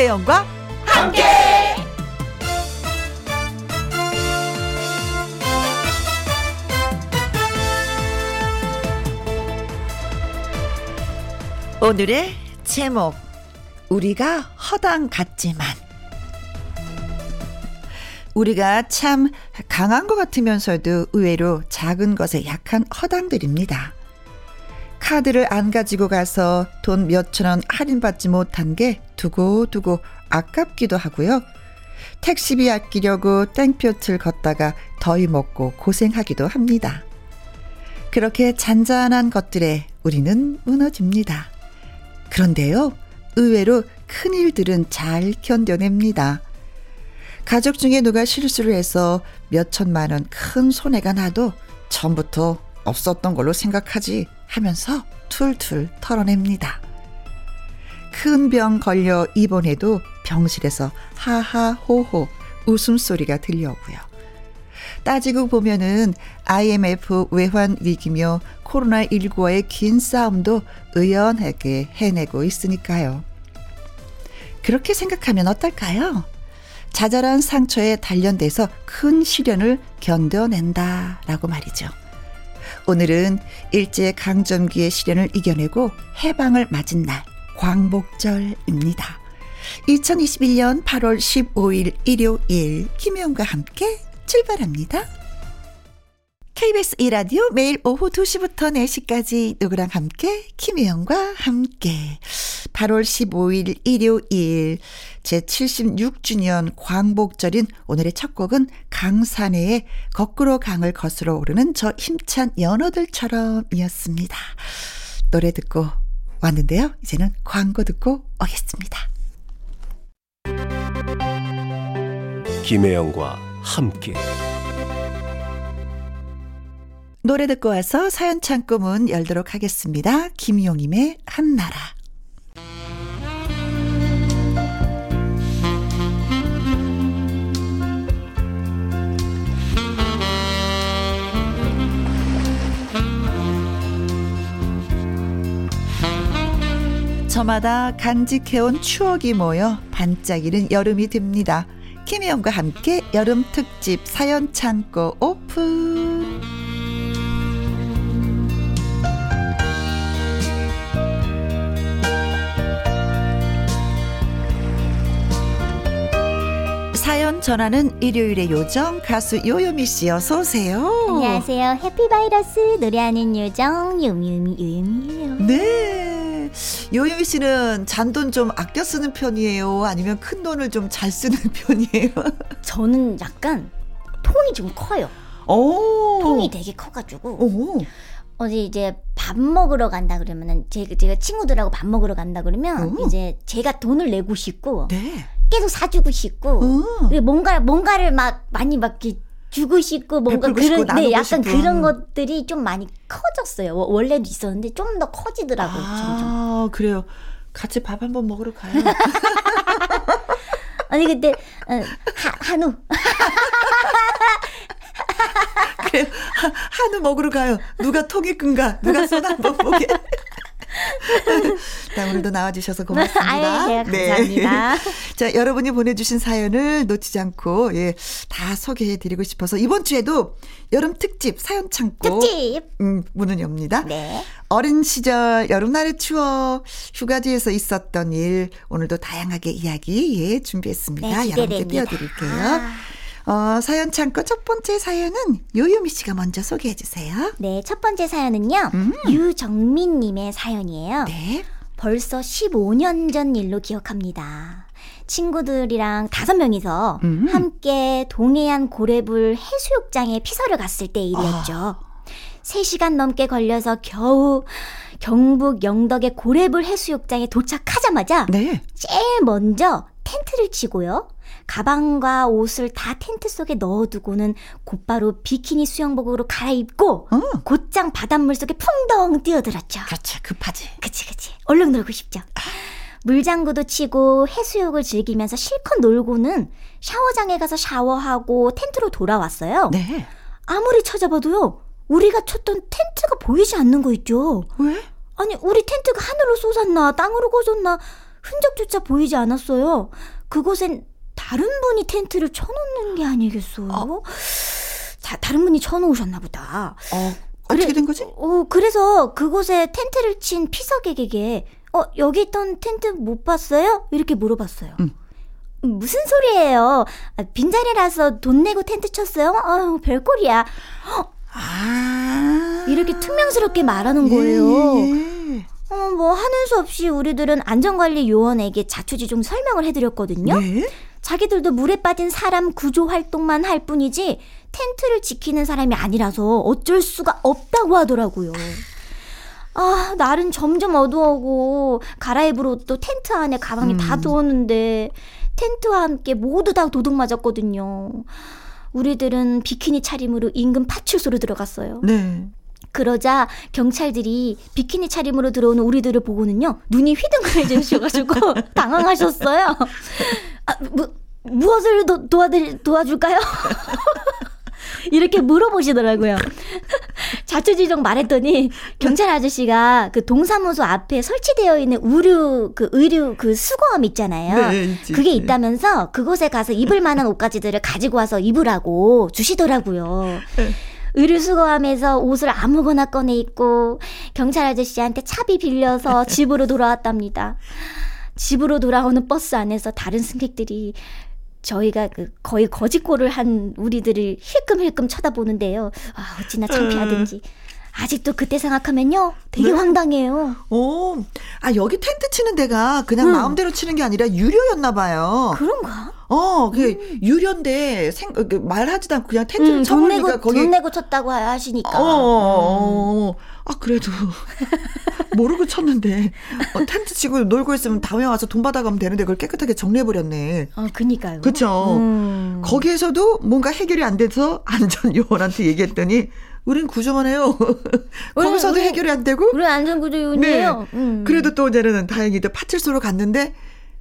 김혜영과 함께. 오늘의 제목 우리가 허당 같지만 우리가 참 강한 것 같으면서도 의외로 작은 것에 약한 허당들입니다. 카드를 안 가지고 가서 돈 몇천 원 할인받지 못한 게 두고두고 아깝기도 하고요. 택시비 아끼려고 땡볕을 걷다가 더위 먹고 고생하기도 합니다. 그렇게 잔잔한 것들에 우리는 무너집니다. 그런데요, 의외로 큰 일들은 잘 견뎌냅니다. 가족 중에 누가 실수를 해서 몇 천만 원 큰 손해가 나도 처음부터 없었던 걸로 생각하지 하면서 툴툴 털어냅니다. 큰 병 걸려 입원해도 병실에서 하하호호 웃음소리가 들려오고요. 따지고 보면은 IMF 외환 위기며 코로나19와의 긴 싸움도 의연하게 해내고 있으니까요. 그렇게 생각하면 어떨까요? 자잘한 상처에 단련돼서 큰 시련을 견뎌낸다라고 말이죠. 오늘은 일제 강점기의 시련을 이겨내고 해방을 맞은 날 광복절입니다. 2021년 8월 15일 일요일 김혜영과 함께 출발합니다. KBS 이라디오 매일 오후 2시부터 4시까지 누구랑 함께 김혜영과 함께 8월 15일 일요일 제76주년 광복절인 오늘의 첫 곡은 강산해의 거꾸로 강을 거스러 오르는 저 힘찬 연어들처럼 이었습니다. 노래 듣고 왔는데요. 이제는 광고 듣고 오겠습니다. 김혜영과 함께 노래 듣고 와서 사연 창고 문 열도록 하겠습니다. 김용임의 한나라. 저마다 간직해온 추억이 모여 반짝이는 여름이 됩니다. 김혜영과 함께 여름 특집 사연 창고 오픈. 사연 전하는 일요일의 요정 가수 요요미 씨 어서 오세요. 안녕하세요. 해피바이러스 노래하는 요정 요미요미 요요미예요. 네. 요요미 씨는 잔돈 좀 아껴 쓰는 편이에요? 아니면 큰 돈을 좀 잘 쓰는 편이에요? 저는 약간 통이 좀 커요. 오. 통이 되게 커가지고 오. 어디 이제 밥 먹으러 간다 그러면은 제가, 제가 친구들하고 밥 먹으러 간다 그러면 오. 이제 제가 돈을 내고 싶고 네. 계속 사주고 싶고 음. 그리고 뭔가 뭔가를 막 많이 막 이렇게 주고 싶고 뭔가 베풀고 싶고 그런 네 약간 싶은. 그런 것들이 좀 많이 커졌어요. 워- 원래도 있었는데 좀 더 커지더라고요. 점점. 아, 그래요. 같이 밥 한번 먹으러 가요. 아니 그때 어, 하, 한우 그래요. 하- 한우 먹으러 가요. 누가 통이 끈가? 누가 손 한번 보게. 자, 오늘도 나와주셔서 고맙습니다. 아유, 네, 감사합니다. 자, 여러분이 보내주신 사연을 놓치지 않고, 예, 다 소개해드리고 싶어서 이번 주에도 여름 특집 사연 창고. 특집. 음, 문을 엽니다. 네. 어린 시절 여름날의 추억, 휴가지에서 있었던 일, 오늘도 다양하게 이야기, 예, 준비했습니다. 네, 여러분께. 띄워드릴게요. 아. 어, 사연 창고 첫 번째 사연은 요요미 씨가 먼저 소개해 주세요. 네, 첫 번째 사연은요. 음. 유정민 님의 사연이에요. 네. 벌써 15년 전 일로 기억합니다. 친구들이랑 다섯 명이서 음. 함께 동해안 고래불 해수욕장에 피서를 갔을 때 일이었죠. 아. 3시간 넘게 걸려서 겨우 경북 영덕의 고래불 해수욕장에 도착하자마자 네. 제일 먼저 텐트를 치고요. 가방과 옷을 다 텐트 속에 넣어두고는 곧바로 비키니 수영복으로 갈아입고 어. 곧장 바닷물 속에 풍덩 뛰어들었죠. 그렇지. 급하지. 그치 그치. 얼른 놀고 싶죠. 물장구도 치고 해수욕을 즐기면서 실컷 놀고는 샤워장에 가서 샤워하고 텐트로 돌아왔어요. 네. 아무리 찾아봐도요. 우리가 쳤던 텐트가 보이지 않는 거 있죠. 왜? 아니 우리 텐트가 하늘로 솟았나 땅으로 고졌나 흔적조차 보이지 않았어요. 그곳엔 다른 분이 텐트를 쳐놓는 게 아니겠어요? 어. 자, 다른 분이 쳐놓으셨나 보다. 어, 어떻게 된 거지? 어, 그래서 그곳에 텐트를 친 피서객에게 어, 여기 있던 텐트 못 봤어요? 이렇게 물어봤어요. 응. 무슨 소리예요? 아, 빈자리라서 돈 내고 텐트 쳤어요? 아유, 별꼴이야. 아. 이렇게 투명스럽게 말하는 거예요. 예, 예. 어, 뭐 하는 수 없이 우리들은 안전관리 요원에게 자초지종 설명을 해드렸거든요. 네? 자기들도 물에 빠진 사람 구조 활동만 할 뿐이지 텐트를 지키는 사람이 아니라서 어쩔 수가 없다고 하더라고요. 아, 날은 점점 어두워고 갈아입을 옷도 텐트 안에 가방에 음. 다 두었는데 텐트와 함께 모두 다 도둑 맞았거든요. 우리들은 비키니 차림으로 인근 파출소로 들어갔어요. 네. 그러자 경찰들이 비키니 차림으로 들어오는 우리들을 보고는요 눈이 휘둥그레져가지고 당황하셨어요. 아, 뭐, 무엇을 도, 도와드 도와줄까요? 이렇게 물어보시더라고요. 자초지종 말했더니 경찰 아저씨가 그 동사무소 앞에 설치되어 있는 의류 그 의류 그 수거함 있잖아요. 네, 있지, 그게 있다면서 그곳에 가서 입을 만한 옷가지들을 가지고 와서 입으라고 주시더라고요. 네. 의류 수거함에서 옷을 아무거나 꺼내 입고 경찰 아저씨한테 차비 빌려서 집으로 돌아왔답니다. 집으로 돌아오는 버스 안에서 다른 승객들이 저희가 그 거의 거지꼴을 한 우리들을 힐끔힐끔 쳐다보는데요. 아, 어찌나 창피하든지. 아직도 그때 생각하면요. 되게 네? 황당해요. 오, 아, 여기 텐트 치는 데가 그냥 응. 마음대로 치는 게 아니라 유료였나 봐요. 그런가? 어, 그 음. 유료인데 생, 그 말하지도 않고 그냥 텐트를 음, 내고, 거기 돈 내고 쳤다고 하시니까. 어, 어, 어, 어. 아 그래도 모르고 쳤는데 어, 텐트 치고 놀고 있으면 다음에 와서 돈 받아가면 되는데 그걸 깨끗하게 정리해 버렸네. 아, 그니까요. 그쵸. 음. 거기에서도 뭔가 해결이 안 돼서 안전 요원한테 얘기했더니 우린 구조만 해요. 거기서도 우리, 해결이 안 되고. 우리 안전 구조 요원이에요. 네. 음. 그래도 또 이제는 다행히도 파출소로 갔는데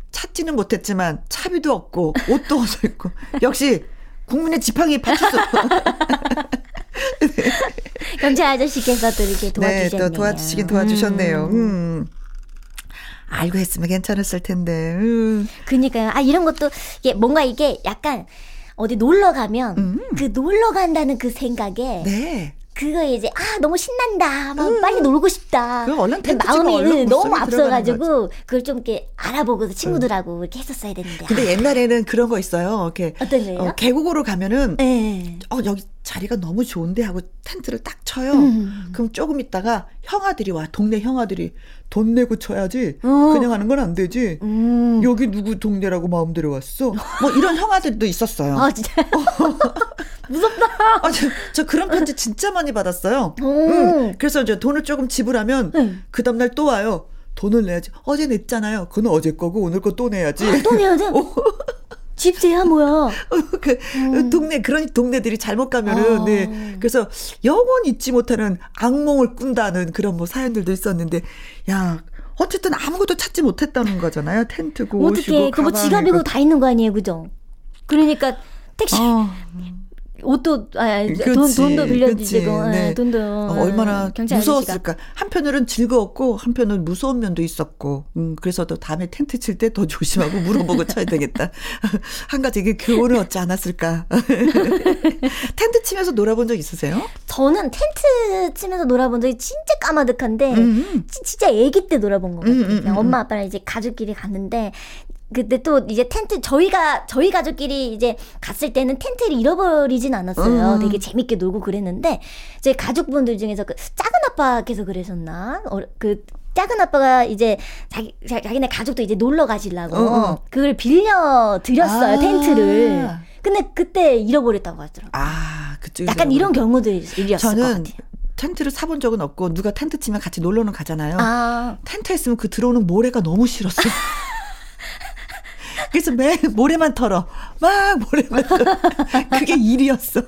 찾지는 못했지만 차비도 없고 옷도 어서 있고 역시 국민의 지팡이 파출소. 네. 경찰 아저씨께서 또 이렇게 도와주셨네요. 네, 또 도와주시긴 도와주셨네요. 음. 음. 알고 했으면 괜찮았을 텐데. 음. 그니까요. 아 이런 것도 이게 뭔가 이게 약간 어디 놀러 가면 음. 그 놀러 간다는 그 생각에 네. 그거 이제 아 너무 신난다 막 음. 빨리 놀고 싶다 그 얼른 마음이 얼른 너무 앞서가지고 그걸 좀 이렇게 알아보고 친구들하고 음. 이렇게 했었어야 되는데 근데 아. 옛날에는 그런 거 있어요 이렇게 어떤 거예요? 어, 계곡으로 가면은 네. 어 여기 자리가 너무 좋은데 하고 텐트를 딱 쳐요. 음. 그럼 조금 있다가 형아들이 와 동네 형아들이 돈 내고 쳐야지 어. 그냥 하는 건 안 되지. 음. 여기 누구 동네라고 마음대로 왔어? 뭐 이런 형아들도 있었어요. 아 진짜 무섭다. 아, 저, 저, 그런 편지 진짜 많이 받았어요. 응. 그래서 이제 돈을 조금 지불하면 응. 그 다음날 또 와요. 돈을 내야지. 어제 냈잖아요. 그건 어제 거고 오늘 거 또 내야지. 아, 또 내야 돼? 어. 집세야 뭐야? 그 음. 동네 그런 동네들이 잘못 가면은 아. 네 그래서 영원 잊지 못하는 악몽을 꾼다는 그런 뭐 사연들도 있었는데 야 어쨌든 아무것도 찾지 못했다는 거잖아요 텐트고 어떻게 그뭐 지갑이고 다 있는 거 아니에요 그죠? 그러니까 택시 어. 옷도 아, 돈 돈도 빌려주시고 네. 돈도. 어, 얼마나 무서웠을까 한편으로는 즐거웠고 한편은 무서운 면도 있었고 음, 그래서 또 다음에 텐트 칠 때 더 조심하고 물어보고 쳐야 되겠다. 한 가지 그 교훈을 얻지 않았을까. 텐트 치면서 놀아본 적 있으세요? 저는 텐트 치면서 놀아본 적이 진짜 까마득한데 음. 진짜 아기 때 놀아본 것 같아요. 음, 음, 음, 엄마 아빠랑 이제 가족끼리 갔는데 근데 또 이제 텐트 저희가 저희 가족끼리 이제 갔을 때는 텐트를 잃어버리진 않았어요. 음. 되게 재밌게 놀고 그랬는데 제 가족분들 중에서 그 작은 아빠께서 그러셨나? 어, 그 작은 아빠가 이제 자기 자기네 가족도 이제 놀러 가시려고 어. 어. 그걸 빌려 드렸어요 아. 텐트를. 근데 그때 잃어버렸다고 하더라고요. 아, 그쪽 약간 이런 경우들이었을 저는 것 같아요. 텐트를 사본 적은 없고 누가 텐트 치면 같이 놀러는 가잖아요. 아. 텐트에 있으면 그 들어오는 모래가 너무 싫었어요. 그래서 매 모래만 털어. 막 모래만 털어. 그게 일이었어.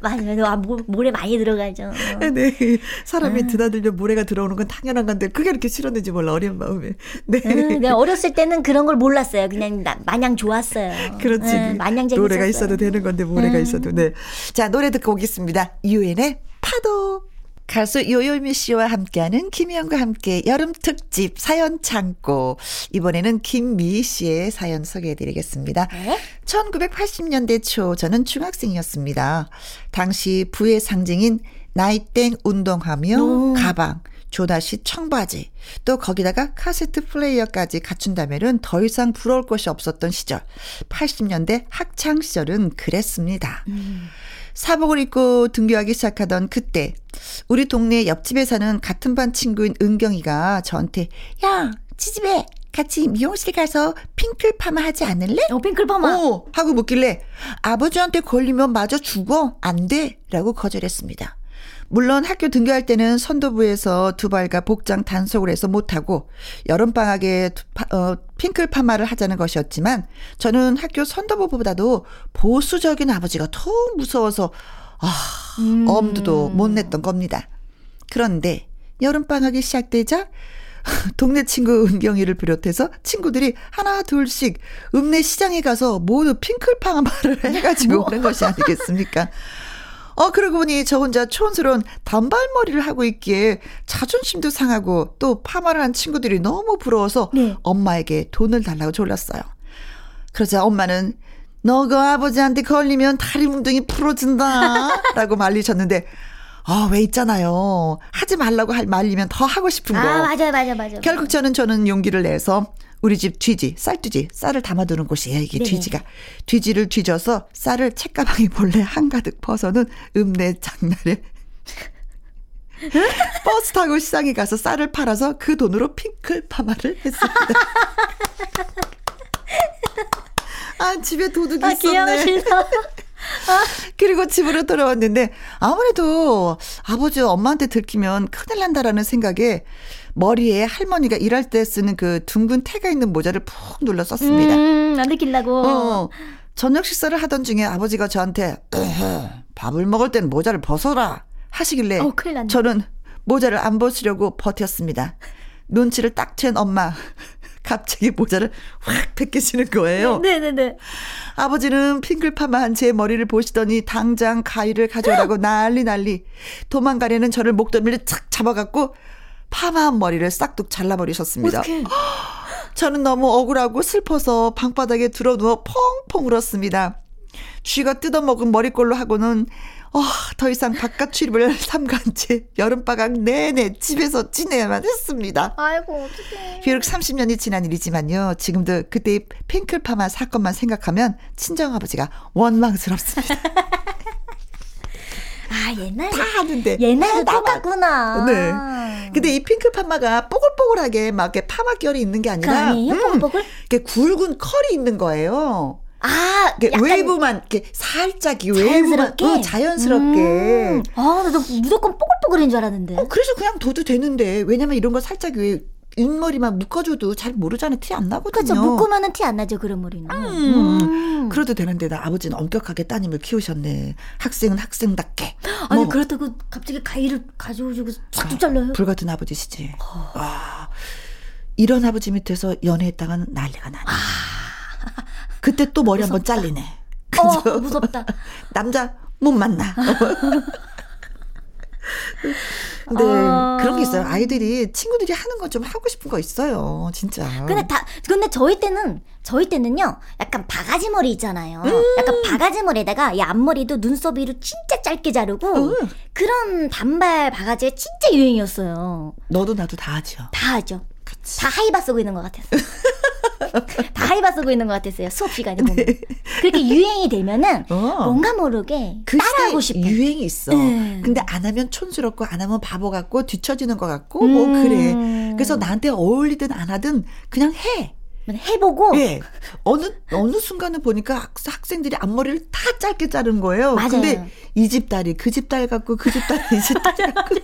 맞아요. 아, 모래 많이 들어가죠. 네. 사람이 아. 드나들면 모래가 들어오는 건 당연한 건데 그게 이렇게 싫었는지 몰라 어린 마음에. 네. 음, 네. 어렸을 때는 그런 걸 몰랐어요. 그냥 나, 마냥 좋았어요. 그렇지. 음, 마냥 재밌었어요. 노래가 있어도 되는 건데 모래가 음. 있어도. 네. 자 노래 듣고 오겠습니다. 유엔의 파도. 가수 요요미 씨와 함께하는 김희영과 함께 여름 특집 사연 창고. 이번에는 김미희 씨의 사연 소개해 드리겠습니다. 네? 1980년대 초 저는 중학생이었습니다. 당시 부의 상징인 나이땡 운동하며 오. 가방, 조다시 청바지, 또 거기다가 카세트 플레이어까지 갖춘다면은 더 이상 부러울 것이 없었던 시절. 80년대 학창 시절은 그랬습니다. 음. 사복을 입고 등교하기 시작하던 그때 우리 동네 옆집에 사는 같은 반 친구인 은경이가 저한테 야 지집에 같이 미용실 가서 핑클 파마 하지 않을래? 어, 핑클 파마. 어, 하고 묻길래 아버지한테 걸리면 마저 죽어. 안 돼. 라고 거절했습니다. 물론 학교 등교할 때는 선도부에서 두 발과 복장 단속을 해서 못하고 여름방학에 어, 핑클 파마를 하자는 것이었지만 저는 학교 선도부보다도 보수적인 아버지가 더 무서워서 아, 음. 엄두도 못 냈던 겁니다. 그런데 여름방학이 시작되자 동네 친구 은경이를 비롯해서 친구들이 하나 둘씩 읍내 시장에 가서 모두 핑클 파마를 해가지고 뭐. 오는 것이 아니겠습니까? 어, 그러고 보니 저 혼자 촌스러운 단발머리를 하고 있기에 자존심도 상하고 또 파마를 한 친구들이 너무 부러워서 네. 엄마에게 돈을 달라고 졸랐어요. 그러자 엄마는 너그 아버지한테 걸리면 다리 뭉둥이 부러진다. 라고 말리셨는데, 아, 왜 있잖아요. 하지 말라고 할 말리면 더 하고 싶은 거. 아, 맞아요, 맞아요, 맞아요. 결국 저는 저는 용기를 내서 우리 집 뒤지, 쌀뒤지, 쌀을 담아두는 곳이에요. 이게 네네. 뒤지가. 뒤지를 뒤져서 쌀을 책가방에 몰래 한가득 퍼서는 읍내 장날에 버스 타고 시장에 가서 쌀을 팔아서 그 돈으로 핑클 파마를 했습니다. 아, 집에 도둑이 아, 있었네. 그리고 집으로 돌아왔는데 아무래도 아버지 엄마한테 들키면 큰일 난다라는 생각에 머리에 할머니가 일할 때 쓰는 그 둥근 태가 있는 모자를 푹 눌러 썼습니다. 음, 안 들키려고. 어, 저녁 식사를 하던 중에 아버지가 저한테 밥을 먹을 땐 모자를 벗어라 하시길래 어, 저는 모자를 안 벗으려고 버텼습니다. 눈치를 딱 챈 엄마. 갑자기 모자를 확 벗기시는 거예요. 네네네. 네, 네. 아버지는 핑클 파마한 제 머리를 보시더니 당장 가위를 가져오라고 난리 난리. 도망가려는 저를 목덜미를 착 잡아갖고 파마한 머리를 싹둑 잘라버리셨습니다. 어떡해. 저는 너무 억울하고 슬퍼서 방바닥에 들어 누워 펑펑 울었습니다. 쥐가 뜯어먹은 머리꼴로 하고는 어, 더 이상 바깥 출입을 삼간 채 여름방학 내내 집에서 지내야만 했습니다. 아이고, 어떡해. 비록 30년이 지난 일이지만요. 지금도 그때의 핑클파마 사건만 생각하면 친정아버지가 원망스럽습니다. 아, 옛날. 다 하는데. 옛날에 똑같구나. 네. 근데 이 핑클 파마가 뽀글뽀글하게 막 이렇게 파마 결이 있는 게 아니라. 그 아니에요? 음, 뽀글뽀글? 이렇게 굵은 컬이 있는 거예요. 아, 외부만 이렇게 살짝 자연스럽게 외부만, 어, 자연스럽게. 음. 아, 나도 무조건 뽀글뽀글인 줄 알았는데. 어, 그래서 그냥 둬도 되는데 왜냐면 이런 거 살짝 왜 윗머리만 묶어줘도 잘 모르잖아 티안 나거든요. 그렇죠. 묶으면은 티 안 나죠 그런 머리는. 음. 음. 그래도 되는데 나 아버지는 엄격하게 따님을 키우셨네. 학생은 학생답게. 아니 뭐. 그렇다고 갑자기 가위를 가져오시고 싹둑 잘라요? 불 같은 아버지시지. 어. 와. 이런 아버지 밑에서 연애했다가는 난리가 나네. 아. 그때 또 머리 한번 잘리네. 어, 무섭다. 남자 못 만나. 네, 아... 그런 게 있어요. 아이들이 친구들이 하는 거 좀 하고 싶은 거 있어요. 진짜. 근데 다 근데 저희 때는 저희 때는요. 약간 바가지 머리 있잖아요. 음~ 약간 바가지 머리에다가 이 앞머리도 눈썹 위로 진짜 짧게 자르고 음. 그런 단발 바가지가 진짜 유행이었어요. 너도 나도 다 하죠. 다 하죠. 그치. 다 하이바 쓰고 있는 것 같았어요. 다 하이바 쓰고 있는 것 같았어요. 수업 시간에 보면. 네. 그렇게 유행이 되면은 어. 뭔가 모르게 그 따라하고 싶어. 유행이 있어. 네. 근데 안 하면 촌스럽고 안 하면 바보 같고 뒤처지는 것 같고 뭐 음. 뭐 그래. 그래서 나한테 어울리든 안 하든 그냥 해. 해보고. 예. 어느, 어느 순간은 보니까 학생들이 앞머리를 다 짧게 자른 거예요. 맞아요. 근데 이 집 딸이 그 집 딸 같고 그 집 딸이 이 집 딸 같고.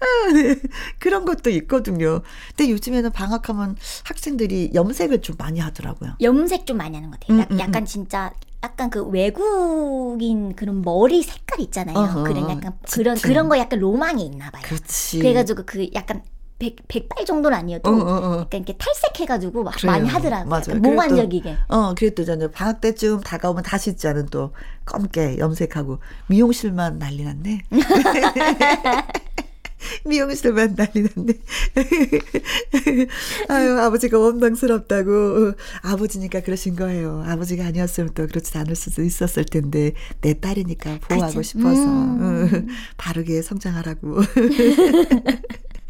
아, 네. 그런 것도 있거든요. 근데 요즘에는 방학하면 학생들이 염색을 좀 많이 하더라고요. 염색 좀 많이 하는 것 같아요. 음, 음, 약간 음. 진짜 약간 그 외국인 그런 머리 색깔 있잖아요. 어허, 그런 약간 그런 그런 거 약간 로망이 있나 봐요. 그렇지. 그래가지고 그 약간 백, 백발 정도는 아니어도 어, 어, 어. 약간 이렇게 탈색해가지고 막 그래요. 많이 하더라고요. 맞아. 몽환적이게. 어, 그래도 저는 방학 때쯤 다가오면 다시 있자는 또 검게 염색하고 미용실만 난리 났네. 미용실만 난리 났네. 아유, 아버지가 원망스럽다고. 아버지니까 그러신 거예요. 아버지가 아니었으면 또 그렇지 않을 수도 있었을 텐데, 내 딸이니까 보호하고 그렇죠. 싶어서, 음. 바르게 성장하라고.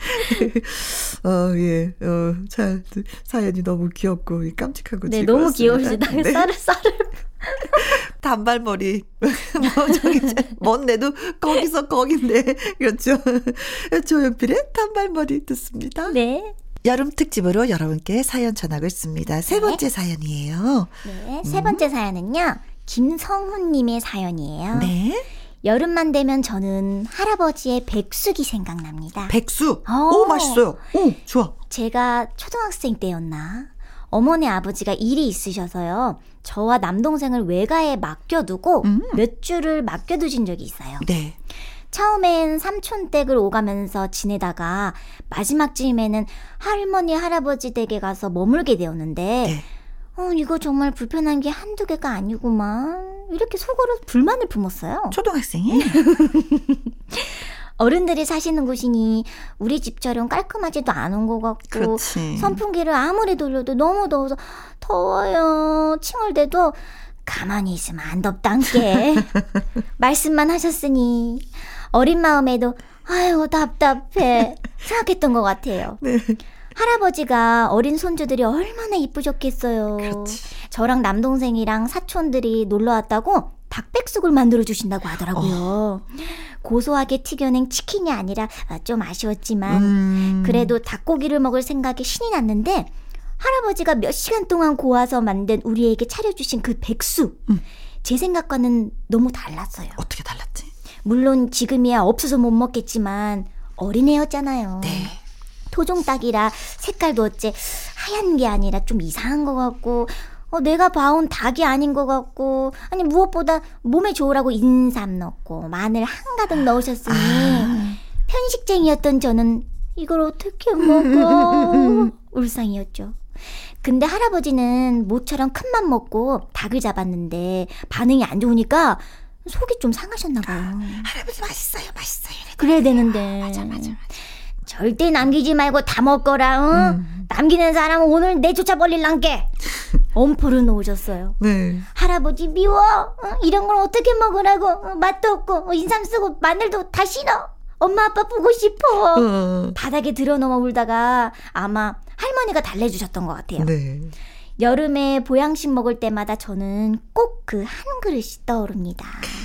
어, 예, 어, 잘, 사연이 너무 귀엽고, 깜찍하고. 네, 너무 귀여우시다. 네. 쌀을, 쌀을. 단발머리. 뭐, 저기, 먼데도 거기서 거긴데. 그렇죠. 조연필의 단발머리 듣습니다. 네. 여름 특집으로 여러분께 사연 전하고 있습니다. 세 네. 번째 네. 사연이에요. 네, 세 번째 음. 사연은요. 김성훈님의 사연이에요. 네. 여름만 되면 저는 할아버지의 백숙이 생각납니다. 백숙? 어. 오, 맛있어요. 오, 좋아. 제가 초등학생 때였나? 어머니 아버지가 일이 있으셔서요. 저와 남동생을 외가에 맡겨두고 음. 몇 주를 맡겨두신 적이 있어요. 네. 처음엔 삼촌 댁을 오가면서 지내다가 마지막 쯤에는 할머니 할아버지 댁에 가서 머물게 되었는데 네. 어, 이거 정말 불편한 게 한두 개가 아니구만. 이렇게 속으로 불만을 품었어요. 초등학생이? 어른들이 사시는 곳이니 우리 집처럼 깔끔하지도 않은 것 같고 그렇지. 선풍기를 아무리 돌려도 너무 더워서 더워요. 칭얼대도 가만히 있으면 안 덥단게 말씀만 하셨으니 어린 마음에도 아유 답답해 생각했던 것 같아요. 네. 할아버지가 어린 손주들이 얼마나 이쁘셨겠어요. 그렇지. 저랑 남동생이랑 사촌들이 놀러 왔다고 닭백숙을 만들어 주신다고 하더라고요. 어. 고소하게 튀겨낸 치킨이 아니라 좀 아쉬웠지만 음. 그래도 닭고기를 먹을 생각에 신이 났는데 할아버지가 몇 시간 동안 고아서 만든 우리에게 차려주신 그 백숙 음. 제 생각과는 너무 달랐어요. 어떻게 달랐지? 물론 지금이야 없어서 못 먹겠지만 어린애였잖아요. 네. 토종 닭이라 색깔도 어째 하얀 게 아니라 좀 이상한 것 같고 어, 내가 봐온 닭이 아닌 것 같고 아니 무엇보다 몸에 좋으라고 인삼 넣고 마늘 한가득 넣으셨으니 아. 편식쟁이였던 저는 이걸 어떻게 먹어 울상이었죠. 근데 할아버지는 모처럼 큰 맘 먹고 닭을 잡았는데 반응이 안 좋으니까 속이 좀 상하셨나 봐요. 아, 할아버지 맛있어요, 맛있어요. 그래야 되는데. 맞아, 맞아, 맞아. 절대 남기지 말고 다 먹거라. 응? 음. 남기는 사람은 오늘 내쫓아 버릴란게. 엄포를 놓으셨어요. 네. 할아버지 미워. 어? 이런 걸 어떻게 먹으라고. 어? 맛도 없고 어, 인삼 쓰고 마늘도 다 싫어. 엄마 아빠 보고 싶어. 어. 바닥에 들어넘어 울다가 아마 할머니가 달래주셨던 것 같아요. 네. 여름에 보양식 먹을 때마다 저는 꼭 그 한 그릇이 떠오릅니다.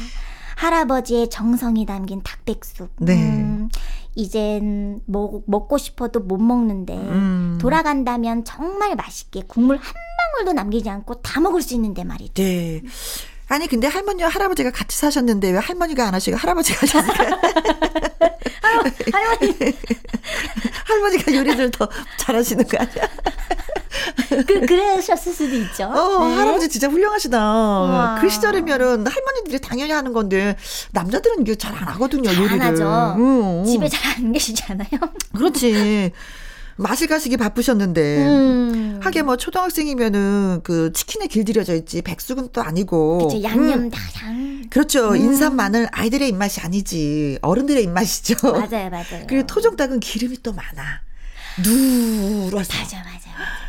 할아버지의 정성이 담긴 닭백숙. 네. 음, 이젠 먹, 먹고 싶어도 못 먹는데 음. 돌아간다면 정말 맛있게 국물 한 방울도 남기지 않고 다 먹을 수 있는데 말이죠. 네. 아니 근데 할머니와 할아버지가 같이 사셨는데 왜 할머니가 안 하시고 할아버지가 하셨을까요? 할머니 할머니가 요리를 더 잘하시는 거 아니야? 그 그러셨을 수도 있죠. 어, 네. 할아버지 진짜 훌륭하시다. 우와. 그 시절이면은 할머니들이 당연히 하는 건데 남자들은 이게 잘 안 하거든요. 잘 요리를. 하죠. 응, 집에 잘 안 계시잖아요. 그렇지. 마실 가시기 바쁘셨는데. 음. 하게 뭐 초등학생이면은 그 치킨에 길들여져 있지 백숙은 또 아니고. 양념 음. 다양. 그렇죠. 음. 인삼 마늘 아이들의 입맛이 아니지. 어른들의 입맛이죠. 맞아요 맞아요. 그리고 토종닭은 기름이 또 많아. 누러서. 맞아 맞아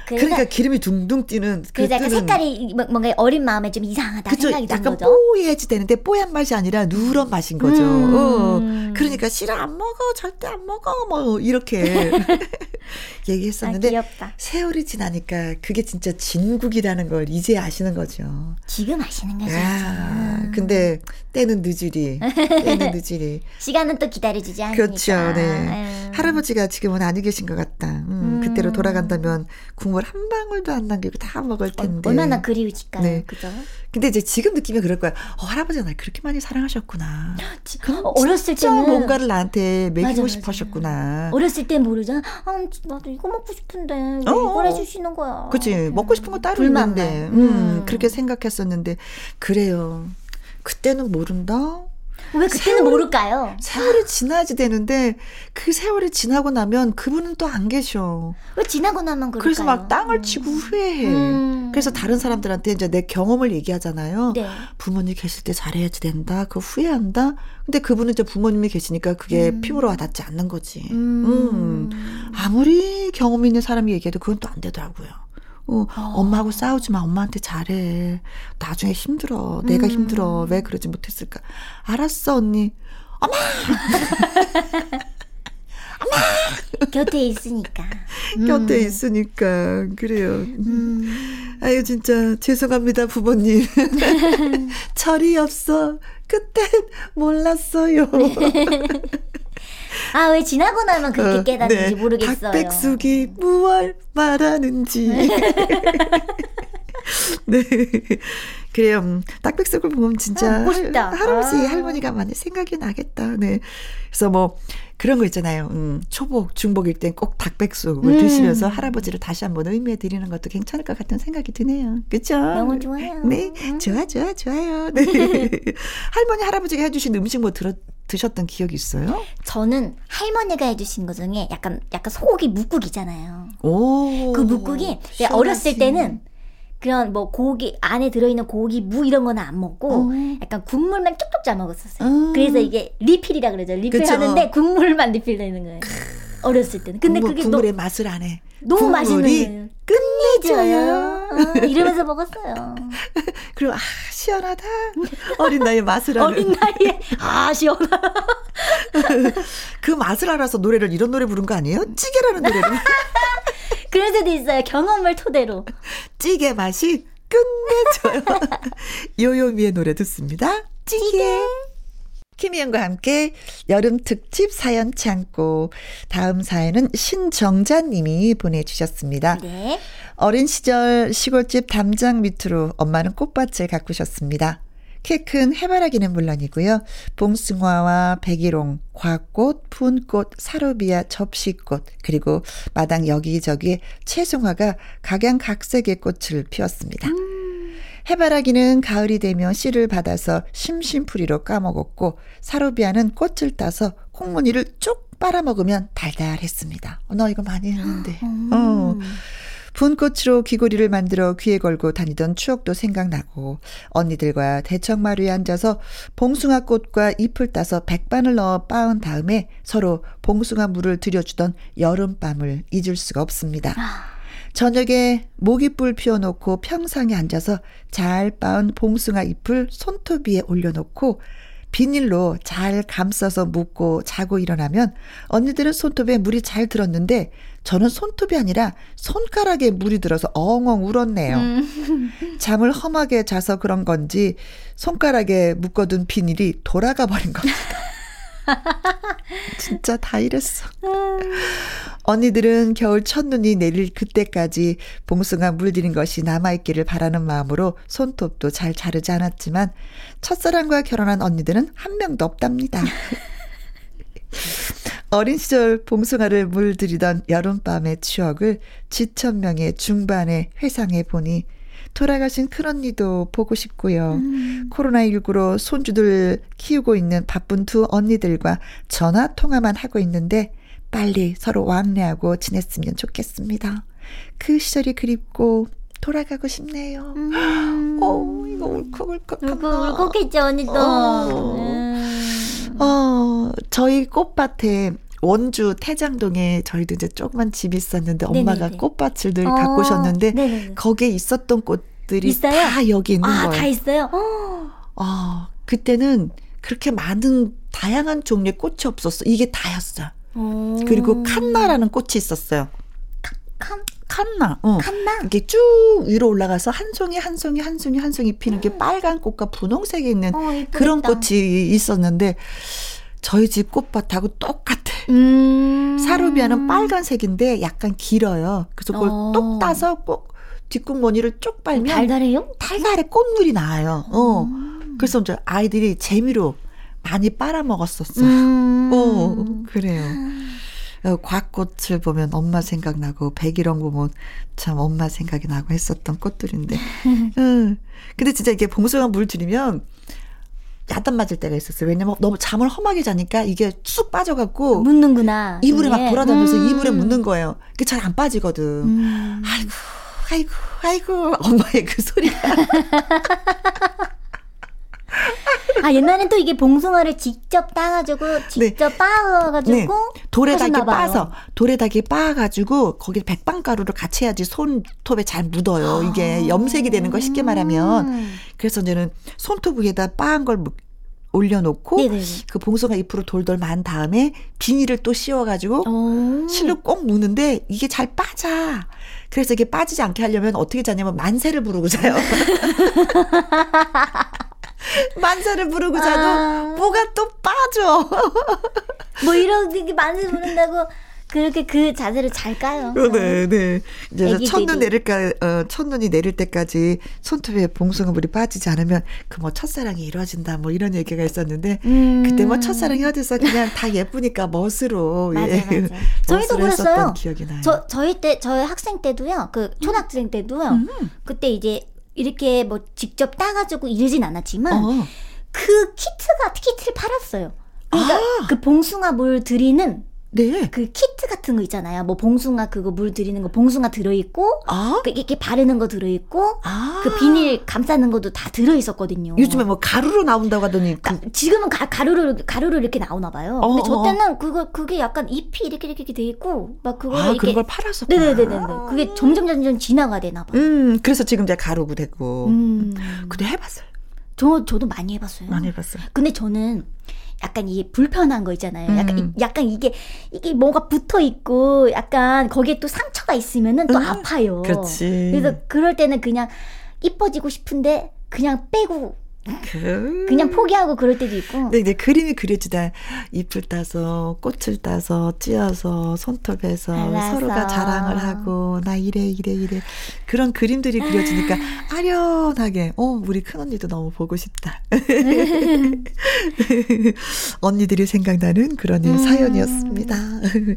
그러니까 기름이 둥둥 뛰는 그 그래서 약간 색깔이 뭐, 뭔가 어린 마음에 좀 이상하다 그쵸, 생각이 드는 거죠. 뽀얘지 되는데 뽀얀 맛이 아니라 누런 맛인 거죠. 음. 어. 그러니까 싫어 안 먹어 절대 안 먹어 뭐 이렇게 얘기했었는데 아, 세월이 지나니까 그게 진짜 진국이라는 걸 이제 아시는 거죠. 지금 아시는 거죠. 야, 근데 때는 늦으리 때는 늦으리 시간은 또 기다려주지 않으니까. 그렇죠. 네. 아유. 할아버지가 지금은 아니 계신 것 같다. 음, 음. 그때로 돌아간다면 국물 한 방울도 안 남기고 다 먹을 어, 텐데. 얼마나 그리우실까요? 네. 그죠? 근데 이제 지금 느끼면 그럴 거야. 어, 할아버지가 날 그렇게 많이 사랑하셨구나. 어, 어렸을 때는 뭔가를 나한테 먹이고 싶어 하셨구나. 어렸을 때 모르잖아. 아, 나도 이거 먹고 싶은데 왜 어, 이걸 해주시는 거야. 그치. 먹고 싶은 거 따로 불만만. 있는데. 음, 음, 그렇게 생각했었는데. 그래요. 그때는 모른다? 왜 그때는 세월, 모를까요? 세월이 지나야지 되는데 그 세월이 지나고 나면 그분은 또 안 계셔. 왜 지나고 나면 그럴까요? 그래서 막 땅을 치고 음. 후회해. 음. 그래서 다른 사람들한테 이제 내 경험을 얘기하잖아요. 네. 부모님 계실 때 잘해야지 된다. 그 후회한다. 근데 그분은 이제 부모님이 계시니까 그게 음. 피부로 와닿지 않는 거지. 음. 음. 아무리 경험 있는 사람이 얘기해도 그건 또 안 되더라고요. 어, 어. 엄마하고 싸우지 마. 엄마한테 잘해. 나중에 힘들어. 내가 음. 힘들어. 왜 그러지 못했을까? 알았어, 언니. 엄마! 엄마! 곁에 있으니까. 곁에 음. 있으니까. 그래요. 음. 아유, 진짜 죄송합니다, 부모님. 철이 없어. 그땐 몰랐어요. 아, 왜 지나고 나면 그렇게 어, 깨닫는지 네. 모르겠어요. 닭백숙이 무얼 말하는지. 네. 그래요. 음, 딱백숙을 보면 진짜 어, 할, 할아버지, 아. 할머니가 많이 생각이 나겠다. 네. 그래서 뭐 그런 거 있잖아요. 음, 초복, 중복일 땐 꼭 닭백숙을 음. 드시면서 할아버지를 다시 한번 의미해 드리는 것도 괜찮을 것 같은 생각이 드네요. 그렇죠? 너무 좋아요. 네. 음. 좋아, 좋아, 좋아요. 네. 할머니, 할아버지가 해주신 음식 뭐 들어, 드셨던 기억이 있어요? 저는 할머니가 해주신 것 중에 약간 약간 소고기 묵국이잖아요. 오. 그 묵국이 어렸을 때는 그런 뭐 고기 안에 들어있는 고기 무 이런 거는 안 먹고 어. 약간 국물만 쪽쪽 짜 먹었었어요. 어. 그래서 이게 리필이라 그러죠. 리필하는데 국물만 리필되는 거예요. 어렸을 때는. 근데 국물, 그게 국물의 너, 맛을 안 해. 너무 맛있는. 끝내줘요. 어, 이러면서 먹었어요. 그리고 아 시원하다. 어린 나이에 맛을 아는. 어린 나이에 아 시원하다. 그 맛을 알아서 노래를 이런 노래 부른 거 아니에요? 찌개라는 노래를. 그럴 수도 있어요. 경험을 토대로. 찌개 맛이 끝내줘요. 요요미의 노래 듣습니다. 찌개. 찌개. 김희영과 함께 여름 특집 사연 창고. 다음 사연은 신정자님이 보내주셨습니다. 네. 어린 시절 시골집 담장 밑으로 엄마는 꽃밭을 가꾸셨습니다. 키큰 해바라기는 물론이고요. 봉숭아와 백일홍, 곽꽃, 푼꽃, 사루비아, 접시꽃, 그리고 마당 여기저기 채송화가 각양각색의 꽃을 피웠습니다. 음. 해바라기는 가을이 되면 씨를 받아서 심심풀이로 까먹었고 사루비아는 꽃을 따서 콩무니를 쭉 빨아먹으면 달달했습니다. 어, 너 이거 많이 했는데. 음. 어. 분꽃으로 귀고리를 만들어 귀에 걸고 다니던 추억도 생각나고 언니들과 대청마루에 앉아서 봉숭아 꽃과 잎을 따서 백반을 넣어 빻은 다음에 서로 봉숭아 물을 들여주던 여름밤을 잊을 수가 없습니다. 아. 저녁에 모기불 피워놓고 평상에 앉아서 잘 빻은 봉숭아 잎을 손톱 위에 올려놓고 비닐로 잘 감싸서 묶고 자고 일어나면 언니들은 손톱에 물이 잘 들었는데 저는 손톱이 아니라 손가락에 물이 들어서 엉엉 울었네요. 음. 잠을 험하게 자서 그런 건지 손가락에 묶어둔 비닐이 돌아가 버린 겁니다. 진짜 다 이랬어. 언니들은 겨울 첫눈이 내릴 그때까지 봉숭아 물들인 것이 남아있기를 바라는 마음으로 손톱도 잘 자르지 않았지만 첫사랑과 결혼한 언니들은 한 명도 없답니다. 어린 시절 봉숭아를 물들이던 여름밤의 추억을 지천명의 중반에 회상해 보니 돌아가신 큰언니도 보고 싶고요. 음. 코로나19로 손주들 키우고 있는 바쁜 두 언니들과 전화 통화만 하고 있는데 빨리 서로 왕래하고 지냈으면 좋겠습니다. 그 시절이 그립고 돌아가고 싶네요. 음. 어, 이거 울컥울컥. 울컥 울컥했죠, 언니도. 어. 음. 어, 저희 꽃밭에 원주 태장동에 저희도 이제 조그만 집이 있었는데 엄마가 네네네. 꽃밭을 늘 어, 가꾸셨는데 네네네. 거기에 있었던 꽃들이 있어요? 다 여기 있는 아, 거예요. 다 있어요? 어, 그때는 그렇게 많은 다양한 종류의 꽃이 없었어. 이게 다였어. 오. 그리고 칸나라는 꽃이 있었어요. 칸? 칸나. 어. 칸나. 이게 쭉 위로 올라가서 한 송이 한 송이 한 송이 한 송이 피는 게 음. 빨간 꽃과 분홍색에 있는 어, 그런 꽃이 있었는데 저희 집 꽃밭하고 똑같아. 음. 사루비아는 빨간색인데 약간 길어요. 그래서 그걸 어. 똑 따서 꼭 뒷국머니를 쭉 빨면 달달해요? 달달해 꽃물이 나요. 어. 음. 그래서 이제 아이들이 재미로 많이 빨아 먹었었어. 음. 어, 그래요. 어, 곽꽃을 보면 엄마 생각나고 백일홍 보면 참 엄마 생각이 나고 했었던 꽃들인데. 응. 근데 진짜 이게 봉숭아 물 들이면 야단 맞을 때가 있었어요. 왜냐면 너무 잠을 험하게 자니까 이게 쑥 빠져갖고 묻는구나. 이불에 막 돌아다니면서 음. 이불에 묻는 거예요. 그게 잘 안 빠지거든. 음. 아이고, 아이고, 아이고, 엄마의 그 소리가. 아 옛날엔 또 이게 봉숭아를 직접 따가지고 직접 네. 빻아가지고 네. 돌에다 게 빠서 돌에다 게 빻아가지고 거기 백방가루를 같이 해야지 손톱에 잘 묻어요. 이게 아. 염색이 되는 거 쉽게 말하면 그래서 이제는 손톱 위에다 빻은 걸 올려놓고 네네네. 그 봉숭아 잎으로 돌돌 만 다음에 비닐을 또 씌워가지고 실로 꼭 무는데 이게 잘 빠져. 그래서 이게 빠지지 않게 하려면 어떻게 자냐면 만세를 부르고 자요. 만세를 부르고 자도 아. 뭐가 또 빠져. 뭐 이렇게 만세 부른다고 그렇게 그 자세를 잘 까요. 어, 네, 네. 이제 첫눈 내릴까, 어, 첫눈이 내릴 때까지 손톱에 봉숭아물이 빠지지 않으면 그 뭐 첫사랑이 이루어진다 뭐 이런 얘기가 있었는데 음. 그때 뭐 첫사랑이 어디서 그냥 다 예쁘니까 멋으로 맞아, 예. 맞아. 저희도 그랬어요. 기억이 나요. 저 저희 때 저희 학생 때도요. 그 초등학생 때도요. 음. 그때 이제 이렇게 뭐 직접 따가지고 이러진 않았지만 어. 그 키트가 키트를 팔았어요. 그러니까 아. 그 봉숭아 물 들이는 네. 그 키트 같은 거 있잖아요. 뭐 봉숭아 그거 물 들이는 거 봉숭아 들어 있고 아? 그 이렇게 바르는 거 들어 있고 아? 그 비닐 감싸는 것도 다 들어 있었거든요. 요즘에 뭐 가루로 나온다고 하더니 그... 지금은 가, 가루로 가루로 이렇게 나오나 봐요. 어, 근데 저 어, 어. 때는 그거 그게 약간 잎이 이렇게 이렇게 돼 있고 막 그거 아, 이렇게 그런 걸 팔았었구나. 네네네네. 그게 점점 점점 진화가 되나 봐요. 음, 그래서 지금 이제 가루고 됐고. 음. 근데 해 봤어요. 저 저도 많이 해 봤어요. 많이 해 봤어요. 근데 저는 약간 이게 불편한 거 있잖아요. 약간 음. 약간 이게 이게 뭐가 붙어 있고 약간 거기에 또 상처가 있으면은 또 음. 아파요. 그렇지. 그래서 그럴 때는 그냥 이뻐지고 싶은데 그냥 빼고 그... 그냥 포기하고 그럴 때도 있고. 네, 네, 그림이 그려지다. 잎을 따서, 꽃을 따서, 찧어서, 손톱에서 발라서. 서로가 자랑을 하고, 나 이래, 이래, 이래. 그런 그림들이 그려지니까 아련하게, 어, 우리 큰 언니도 너무 보고 싶다. 언니들이 생각나는 그런 음. 사연이었습니다.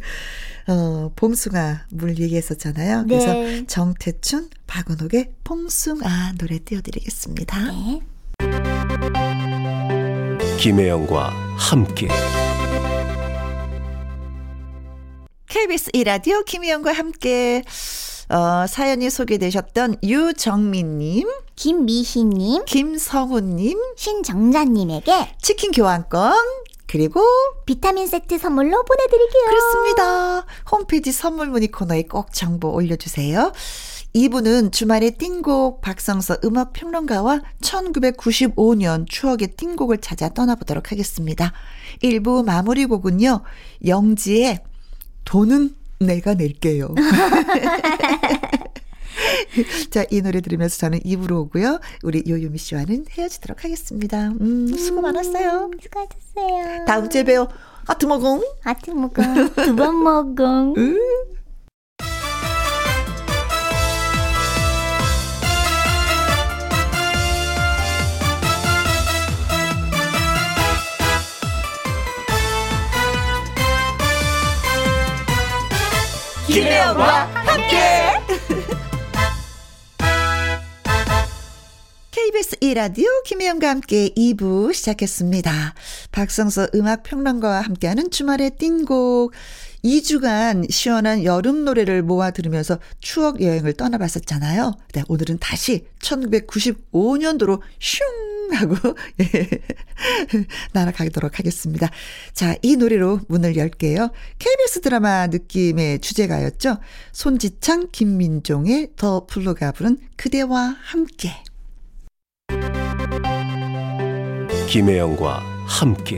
어, 봄숭아 물 얘기했었잖아요. 네. 그래서 정태춘, 박은옥의 봄숭아 노래 띄워드리겠습니다. 네. 김혜영과 함께 KBS 이라디오 김혜영과 함께 어, 사연이 소개되셨던 유정민님, 김미희님, 김성훈님, 신정자님에게 치킨 교환권 그리고 비타민 세트 선물로 보내드릴게요. 그렇습니다. 홈페이지 선물 문의 코너에 꼭 정보 올려주세요. 2부는 주말의 띵곡 박성서 음악 평론가와 1995년 추억의 띵곡을 찾아 떠나보도록 하겠습니다. 1부 마무리 곡은요. 영지의 돈은 내가 낼게요. 자, 이 노래 들으면서 저는 입으로 오고요. 우리 요유미 씨와는 헤어지도록 하겠습니다. 음, 수고 많았어요. 음, 수고하셨어요. 다음 주에 봬요. 하트 먹응. 하트 먹응. 두번 먹응. 김혜영과 함께. KBS 1라디오 김혜영과 함께 2부 시작했습니다. 박성서 음악평론가와 함께하는 주말의 띵곡. 2주간 시원한 여름 노래를 모아 들으면서 추억 여행을 떠나봤었잖아요. 네, 오늘은 다시 1995년도로 슝 하고 예, 날아가도록 하겠습니다. 자, 이 노래로 문을 열게요. KBS 드라마 느낌의 주제가였죠. 손지창, 김민종의 더 플로가 부른 그대와 함께. 김혜영과 함께.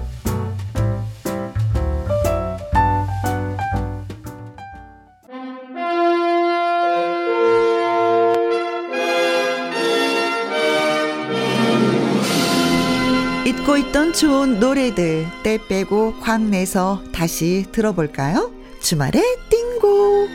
잊고 있던 좋은 노래들 때 빼고 광 내서 다시 들어볼까요? 주말에 띵고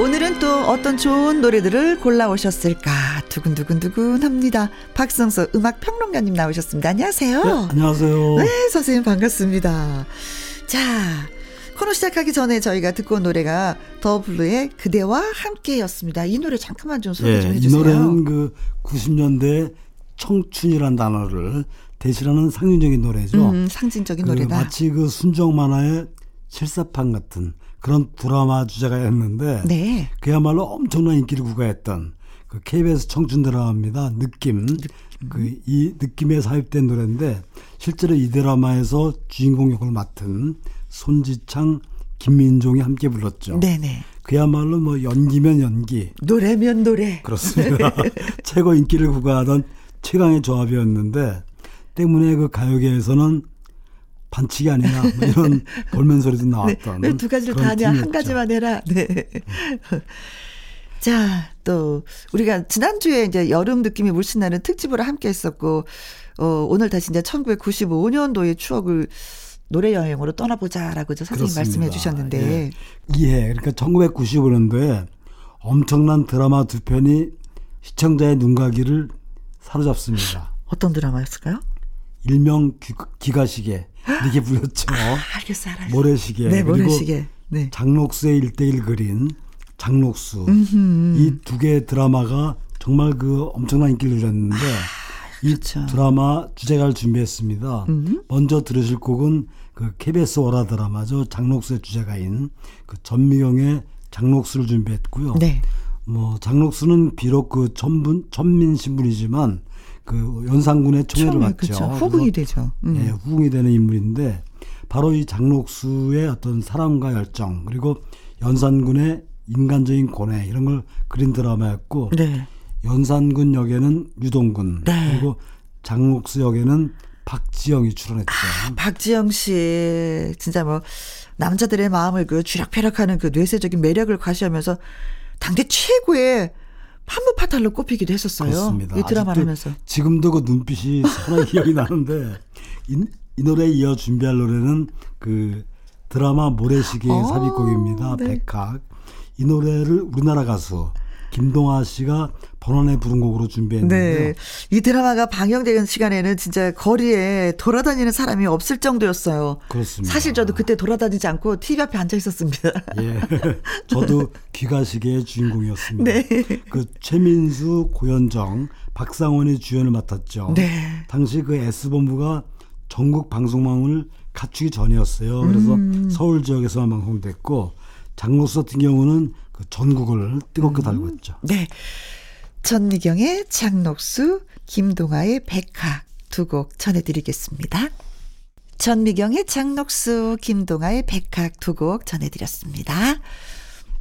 오늘은 또 어떤 좋은 노래들을 골라오셨을까 두근두근두근 합니다. 박성서 음악평론가님 나오셨습니다. 안녕하세요. 네, 안녕하세요. 네, 선생님 반갑습니다. 자, 코너 시작하기 전에 저희가 듣고 온 노래가 더 블루의 그대와 함께였습니다. 이 노래 잠깐만 좀 소개 좀 예, 해주세요. 이 노래는 그 90년대 청춘이란 단어를 대신하는 상징적인 노래죠. 음, 상징적인 그 노래다. 마치 그 순정 만화의 실사판 같은 그런 드라마 주제가였는데 네. 그야말로 엄청난 인기를 구가했던 그 KBS 청춘 드라마입니다. 느낌. 그이 느낌에 삽입된 노래인데 실제로 이 드라마에서 주인공 역을 맡은 손지창, 김민종이 함께 불렀죠. 네네. 그야말로 뭐 연기면 연기. 노래면 노래. 그렇습니다. 최고 인기를 구가하던 최강의 조합이었는데 때문에 그 가요계에서는 반칙이 아니냐 뭐 이런 골면 소리도 네. 나왔던 왜두 가지를 다 하냐? 한 가지만 해라. 네. 자, 또 우리가 지난주에 이제 여름 느낌이 물씬 나는 특집으로 함께 했었고 어, 오늘 다시 이제 1995년도의 추억을 노래 여행으로 떠나보자라고 저 선생님 그렇습니다. 말씀해 주셨는데 예. 예, 그러니까 1995년도에 엄청난 드라마 두 편이 시청자의 눈가기를 사로잡습니다. 어떤 드라마였을까요? 일명 귀, 기가시계 이렇게 불렸죠. 아, 알겠어, 알았어. 모래시계 네, 모래시계. 네. 장록수의 일대일 그린 장록수 이 두 개의 드라마가 정말 그 엄청난 인기를 누렸는데 이 그렇죠. 드라마 주제가를 준비했습니다. 먼저 들으실 곡은 그 KBS 월화 드라마죠. 장록수의 주제가인 그 전미경의 장록수를 준비했고요. 네. 뭐 장록수는 비록 그 천분 천민 신분이지만 그 연산군의 총애를 받죠. 그렇죠. 후궁이 되죠. 음. 예, 후궁이 되는 인물인데 바로 이 장록수의 어떤 사랑과 열정 그리고 연산군의 인간적인 고뇌 이런 걸 그린 드라마였고 네. 연산군 역에는 유동군 네. 그리고 장록수 역에는 박지영이 출연했죠. 박지영 씨 진짜 뭐 남자들의 마음을 그 쥐락펴락하는 그 뇌세적인 매력을 과시하면서 당대 최고의 판무 파탈로 꼽히기도 했었어요. 그렇습니다. 이 드라마를 하면서. 지금도 그 눈빛이 선하게 기억이 나는데 이, 이 노래에 이어 준비할 노래는 그 드라마 모래시계의 어, 삽입곡입니다. 네. 백학. 이 노래를 우리나라 가수 김동아 씨가 번안에 부른 곡으로 준비했는데요. 네. 이 드라마가 방영되는 시간에는 진짜 거리에 돌아다니는 사람이 없을 정도였어요. 그렇습니다. 사실 저도 그때 돌아다니지 않고 TV 앞에 앉아 있었습니다. 예. 저도 귀가시계의 주인공이었습니다. 네. 그 최민수, 고현정, 박상원이 주연을 맡았죠. 네. 당시 그 S본부가 전국 방송망을 갖추기 전이었어요. 그래서 음. 서울 지역에서만 방송됐고 장로수 같은 경우는 그 전국을 뜨겁게 달고 있죠. 네. 전미경의 장녹수, 김동아의 백학 두 곡 전해드리겠습니다. 전미경의 장녹수, 김동아의 백학 두 곡 전해드렸습니다.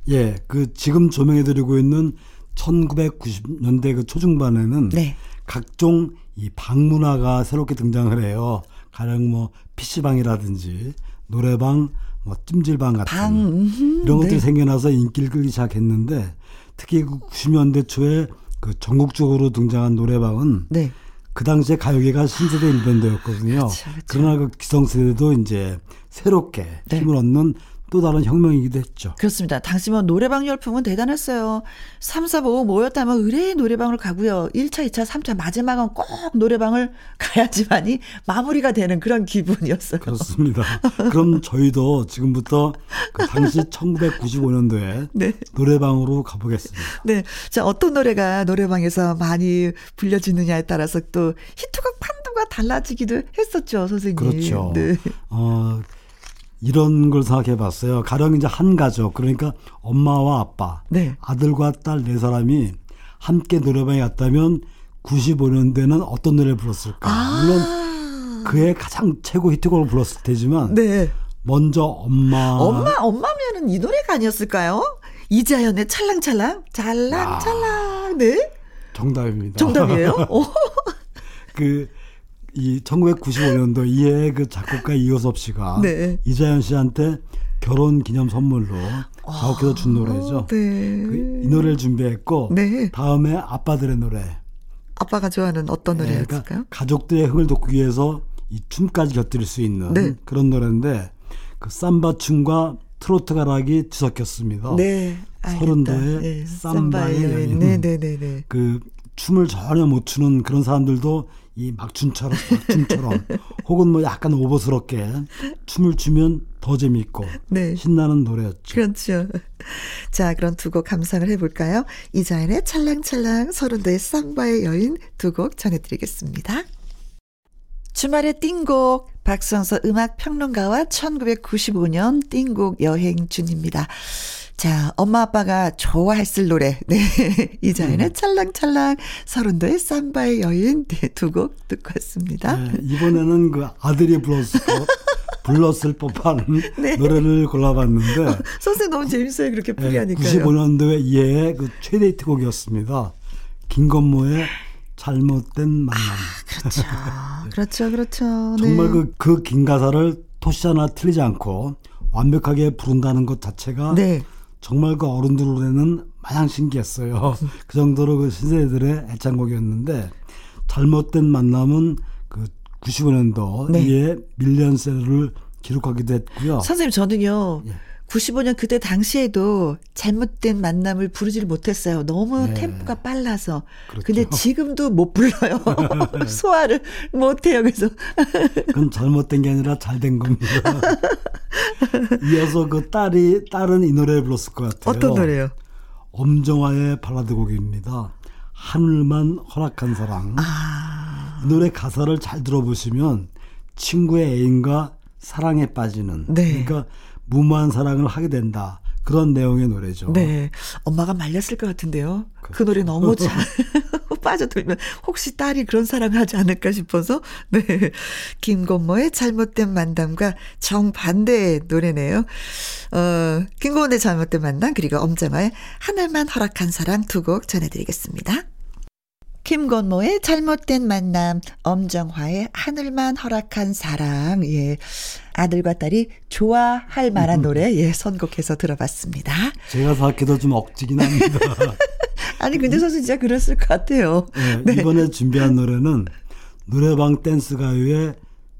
예, 그 지금 조명해드리고 있는 1990년대 그 초중반에는 네. 각종 이 방문화가 새롭게 등장을 해요. 가령 뭐 PC방이라든지 노래방, 뭐 찜질방 같은 방, 이런 것들이 네. 생겨나서 인기를 끌기 시작했는데 특히 그 90년대 초에 그 전국적으로 등장한 노래방은 네. 그 당시에 가요계가 신세대 일변도였거든요. 그렇죠, 그렇죠. 그러나 그 기성세대도 이제 새롭게 네. 힘을 얻는 또 다른 혁명이기도 했죠. 그렇습니다. 당시 뭐 노래방 열풍은 대단했어요. 3, 4, 5 모였다면 의뢰 노래방을 가고요. 1차, 2차, 3차 마지막은 꼭 노래방을 가야지만이 마무리가 되는 그런 기분이었어요. 그렇습니다. 그럼 저희도 지금부터 그 당시 1995년도에 네. 노래방으로 가보겠습니다. 네. 자, 어떤 노래가 노래방에서 많이 불려지느냐에 따라서 또 히트곡 판도가 달라지기도 했었죠, 선생님. 그렇죠. 네. 어, 이런 걸 생각해 봤어요. 가령 이제 한 가족, 그러니까 엄마와 아빠, 네. 아들과 딸 네 사람이 함께 노래방에 갔다면 95년대는 어떤 노래를 불렀을까? 아~ 물론 그의 가장 최고 히트곡을 불렀을 테지만 네. 먼저 엄마 엄마 엄마면은 이 노래가 아니었을까요? 이자연의 찰랑찰랑 찰랑찰랑 네 정답입니다. 정답이에요? 그 이 1995년도 이해 그 작곡가 이효섭 씨가 네. 이자연 씨한테 결혼 기념 선물로 작곡해서 준 노래죠. 네. 그 이 노래를 준비했고 네. 다음에 아빠들의 노래. 아빠가 좋아하는 어떤 네, 노래였을까요? 그러니까 가족들의 흥을 돋구기 위해서 이 춤까지 곁들일 수 있는 네. 그런 노래인데 그 삼바 춤과 트로트 가락이 뒤섞였습니다. 네. 서른도의 네. 삼바의 여인. 네네네. 네, 네, 그 춤을 전혀 못 추는 그런 사람들도 이 막춤처럼 막춤처럼 혹은 뭐 약간 오버스럽게 춤을 추면 더 재미있고 네. 신나는 노래였죠. 그렇죠. 자, 그럼 두 곡 감상을 해볼까요? 이자연의 찰랑찰랑 서른도의 쌍바의 여인 두 곡 전해드리겠습니다. 주말의 띵곡 박성서 음악 평론가와 1995년 띵곡 여행준입니다. 자, 엄마 아빠가 좋아했을 노래. 네. 이자연의 음. 찰랑찰랑, 서른도의 삼바의 여인 네, 두곡 듣고 왔습니다. 네, 이번에는 그 아들이 불렀을 법, 불렀을 법한 네. 노래를 골라봤는데. 어, 선생 너무 재밌어요. 그렇게 풀이하니까. 네, 95년도에 이해의 그 최대 히트곡이었습니다. 김건모의 잘못된 만남. 아, 그렇죠. 그렇죠, 그렇죠. 정말 그, 그 긴 가사를 토시 하나 틀리지 않고 완벽하게 부른다는 것 자체가 네. 정말 그 어른들에는 마냥 신기했어요. 그 정도로 그 신세대들의 애창곡이었는데 잘못된 만남은 그 95년도 네. 이에 밀리언셀러를 기록하기도 했고요. 선생님 저는요. 예. 95년 그때 당시에도 잘못된 만남을 부르지를 못했어요. 너무 네. 템포가 빨라서. 그렇죠. 근데 지금도 못 불러요. 소화를 못해요. 그래서. 그건 잘못된 게 아니라 잘 된 겁니다. 이어서 그 딸이, 딸은 이 노래를 불렀을 것 같아요. 어떤 노래요? 엄정화의 발라드 곡입니다. 하늘만 허락한 사랑. 아. 이 노래 가사를 잘 들어보시면 친구의 애인과 사랑에 빠지는. 네. 그러니까 무모한 사랑을 하게 된다. 그런 내용의 노래죠. 네. 엄마가 말렸을 것 같은데요. 그, 그 노래 너무 잘 빠져들면 혹시 딸이 그런 사랑을 하지 않을까 싶어서 네. 김건모의 잘못된 만남과 정반대의 노래네요. 어, 김건모의 잘못된 만남 그리고 엄정화의 하늘만 허락한 사랑 두 곡 전해드리겠습니다. 김건모의 잘못된 만남, 엄정화의 하늘만 허락한 사랑, 예. 아들과 딸이 좋아할 만한 노래, 예, 선곡해서 들어봤습니다. 제가 생각해도 좀 억지긴 합니다. 아니, 근데 선수 진짜 그랬을 것 같아요. 네, 네. 이번에 준비한 노래는 노래방 댄스 가요의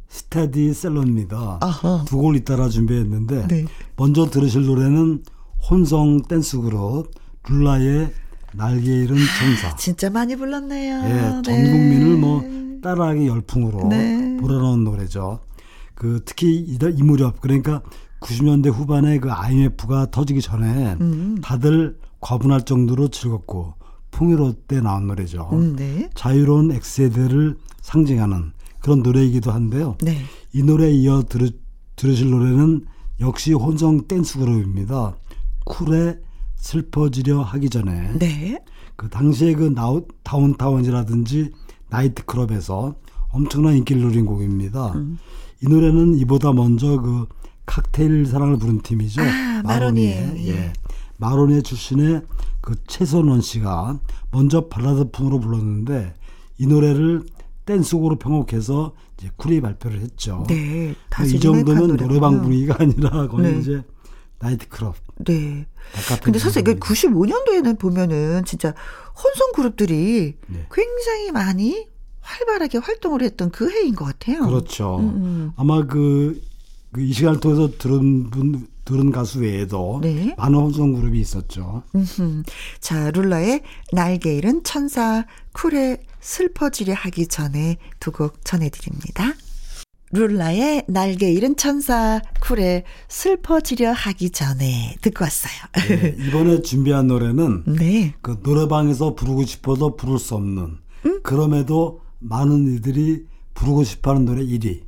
스테디 셀러입니다. 두 곡을 잇따라 준비했는데, 네. 먼저 들으실 노래는 혼성 댄스 그룹 룰라의 날개 잃은 천사. 아, 진짜 많이 불렀네요. 예, 네. 전 국민을 뭐 따라하기 열풍으로 네. 불어넣은 노래죠. 그 특히 이, 이 무렵 그러니까 90년대 후반에 그 IMF가 터지기 전에 음. 다들 과분할 정도로 즐겁고 풍요로울 때 나온 노래죠. 음, 네. 자유로운 X세대를 상징하는 그런 노래이기도 한데요. 네. 이 노래에 이어 들으, 들으실 노래는 역시 혼성 댄스 그룹입니다. 쿨의 슬퍼지려 하기 전에 네. 그 당시에 그 나우, 다운타운이라든지 나이트클럽에서 엄청난 인기를 누린 곡입니다. 음. 이 노래는 이보다 먼저 그 칵테일 사랑을 부른 팀이죠. 아, 마로니에. 예. 마로니에 출신의 그 최선원 씨가 먼저 발라드풍으로 불렀는데 이 노래를 댄스곡으로 편곡해서 이제 쿨이 발표를 했죠. 네. 이 정도면 노래방 분위기가 아니라 거의 네. 이제 나이트클럽. 네. 근데 사실 이게 95년도에는 보면은 진짜 혼성 그룹들이 네. 굉장히 많이 활발하게 활동을 했던 그 해인 것 같아요. 그렇죠. 음, 음. 아마 그, 그, 이 시간을 통해서 들은 분, 들은 가수 외에도 네. 많은 혼성 그룹이 있었죠. 음흠. 자, 룰러의 날개 잃은 천사 쿨에 슬퍼지려 하기 전에 두 곡 전해드립니다. 룰라의 날개 잃은 천사 쿨에 슬퍼지려 하기 전에 듣고 왔어요. 네, 이번에 준비한 노래는 네. 그 노래방에서 부르고 싶어도 부를 수 없는 음? 그럼에도 많은 이들이 부르고 싶어하는 노래 1위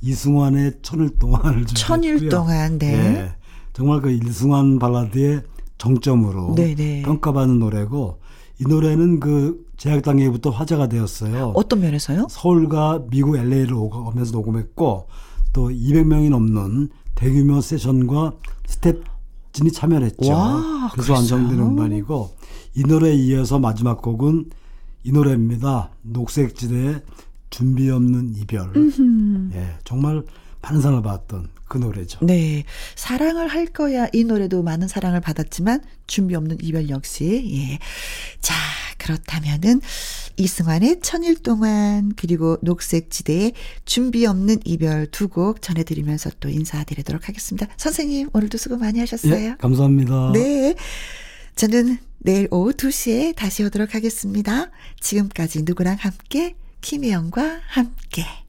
이승환의 천일 동안을 천일 동안 네. 네. 정말 그 이승환 발라드의 정점으로 네네. 네. 평가받는 노래고 이 노래는 그 제작 단계부터 화제가 되었어요. 어떤 면에서요? 서울과 미국 LA를 오면서 녹음했고 또 200명이 넘는 대규모 세션과 스텝진이 참여했죠. 와, 그래서 완성된 음반이고 이 노래에 이어서 마지막 곡은 이 노래입니다. 녹색지대의 준비 없는 이별. 예, 정말 반상을 받았던 그 노래죠. 네. 사랑을 할 거야. 이 노래도 많은 사랑을 받았지만 준비 없는 이별 역시. 예. 자, 그렇다면은 이승환의 천일 동안 그리고 녹색 지대의 준비 없는 이별 두 곡 전해드리면서 또 인사드리도록 하겠습니다. 선생님 오늘도 수고 많이 하셨어요. 예, 감사합니다. 네. 저는 내일 오후 2시에 다시 오도록 하겠습니다. 지금까지 누구랑 함께 김혜영과 함께.